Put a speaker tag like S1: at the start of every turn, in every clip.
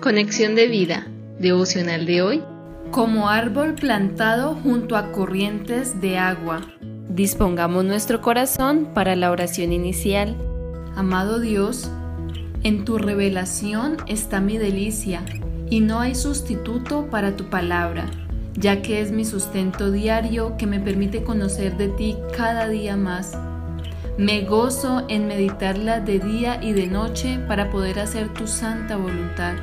S1: Conexión de vida, devocional de hoy.
S2: Como árbol plantado junto a corrientes de agua.
S1: Dispongamos nuestro corazón para la oración inicial.
S2: Amado Dios, en tu revelación está mi delicia, y no hay sustituto para tu palabra, ya que es mi sustento diario que me permite conocer de ti cada día más. Me gozo en meditarla de día y de noche para poder hacer tu santa voluntad.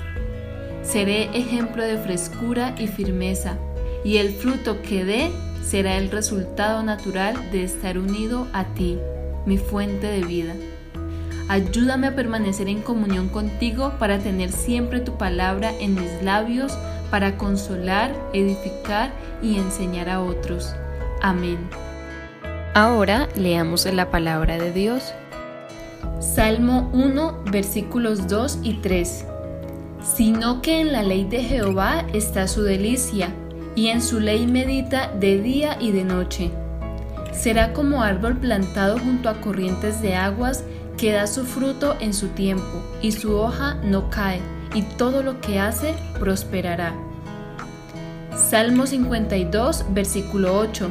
S2: Seré ejemplo de frescura y firmeza, y el fruto que dé será el resultado natural de estar unido a ti, mi fuente de vida. Ayúdame a permanecer en comunión contigo para tener siempre tu palabra en mis labios para consolar, edificar y enseñar a otros. Amén.
S1: Ahora leamos la palabra de Dios.
S2: Salmo 1, versículos 2 y 3 sino que en la ley de Jehová está su delicia, y en su ley medita de día y de noche. Será como árbol plantado junto a corrientes de aguas que da su fruto en su tiempo, y su hoja no cae, y todo lo que hace prosperará. Salmo 52, versículo 8.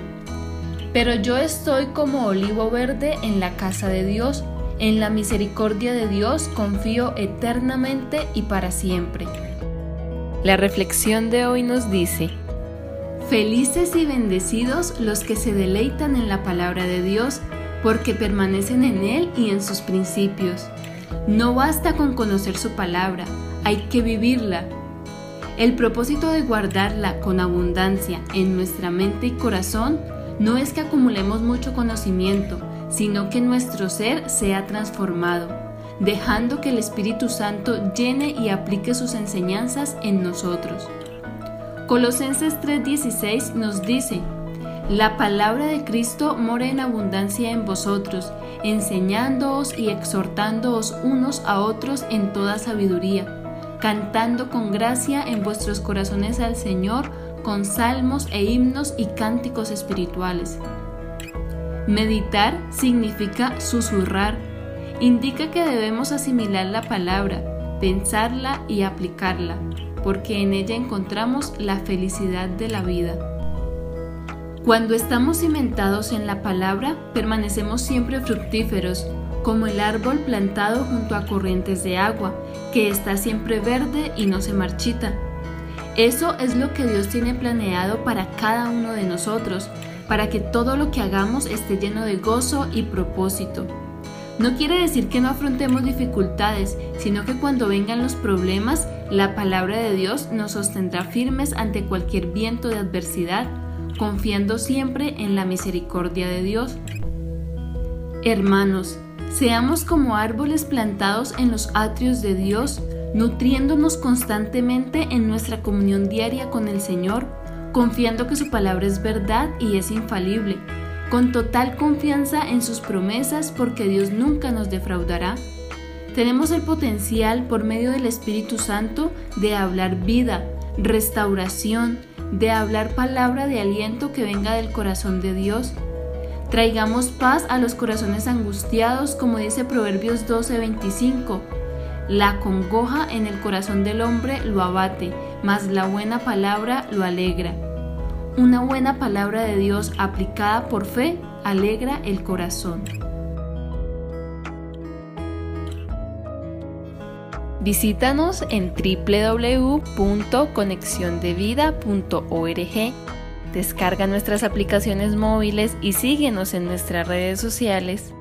S2: Pero yo estoy como olivo verde en la casa de Dios, en la misericordia de Dios confío eternamente y para siempre.
S1: La reflexión de hoy nos dice,
S2: Felices y bendecidos los que se deleitan en la palabra de Dios, porque permanecen en Él y en sus principios. No basta con conocer su palabra, hay que vivirla. El propósito de guardarla con abundancia en nuestra mente y corazón no es que acumulemos mucho conocimiento, sino que nuestro ser sea transformado, dejando que el Espíritu Santo llene y aplique sus enseñanzas en nosotros. Colosenses 3:16 nos dice, la palabra de Cristo mora en abundancia en vosotros, enseñándoos y exhortándoos unos a otros en toda sabiduría, cantando con gracia en vuestros corazones al Señor con salmos e himnos y cánticos espirituales Meditar significa susurrar. Indica que debemos asimilar la palabra, pensarla y aplicarla, porque en ella encontramos la felicidad de la vida. Cuando estamos cimentados en la palabra, permanecemos siempre fructíferos, como el árbol plantado junto a corrientes de agua, que está siempre verde y no se marchita. Eso es lo que Dios tiene planeado para cada uno de nosotros, para que todo lo que hagamos esté lleno de gozo y propósito. No quiere decir que no afrontemos dificultades, sino que cuando vengan los problemas, la palabra de Dios nos sostendrá firmes ante cualquier viento de adversidad, confiando siempre en la misericordia de Dios. Hermanos, seamos como árboles plantados en los atrios de Dios, nutriéndonos constantemente en nuestra comunión diaria con el Señor, confiando que su palabra es verdad y es infalible, con total confianza en sus promesas porque Dios nunca nos defraudará. Tenemos el potencial por medio del Espíritu Santo de hablar vida, restauración, de hablar palabra de aliento que venga del corazón de Dios. Traigamos paz a los corazones angustiados, como dice Proverbios 12:25. La congoja en el corazón del hombre lo abate, mas la buena palabra lo alegra. Una buena palabra de Dios aplicada por fe alegra el corazón.
S1: Visítanos en www.conexiondevida.org. Descarga nuestras aplicaciones móviles y síguenos en nuestras redes sociales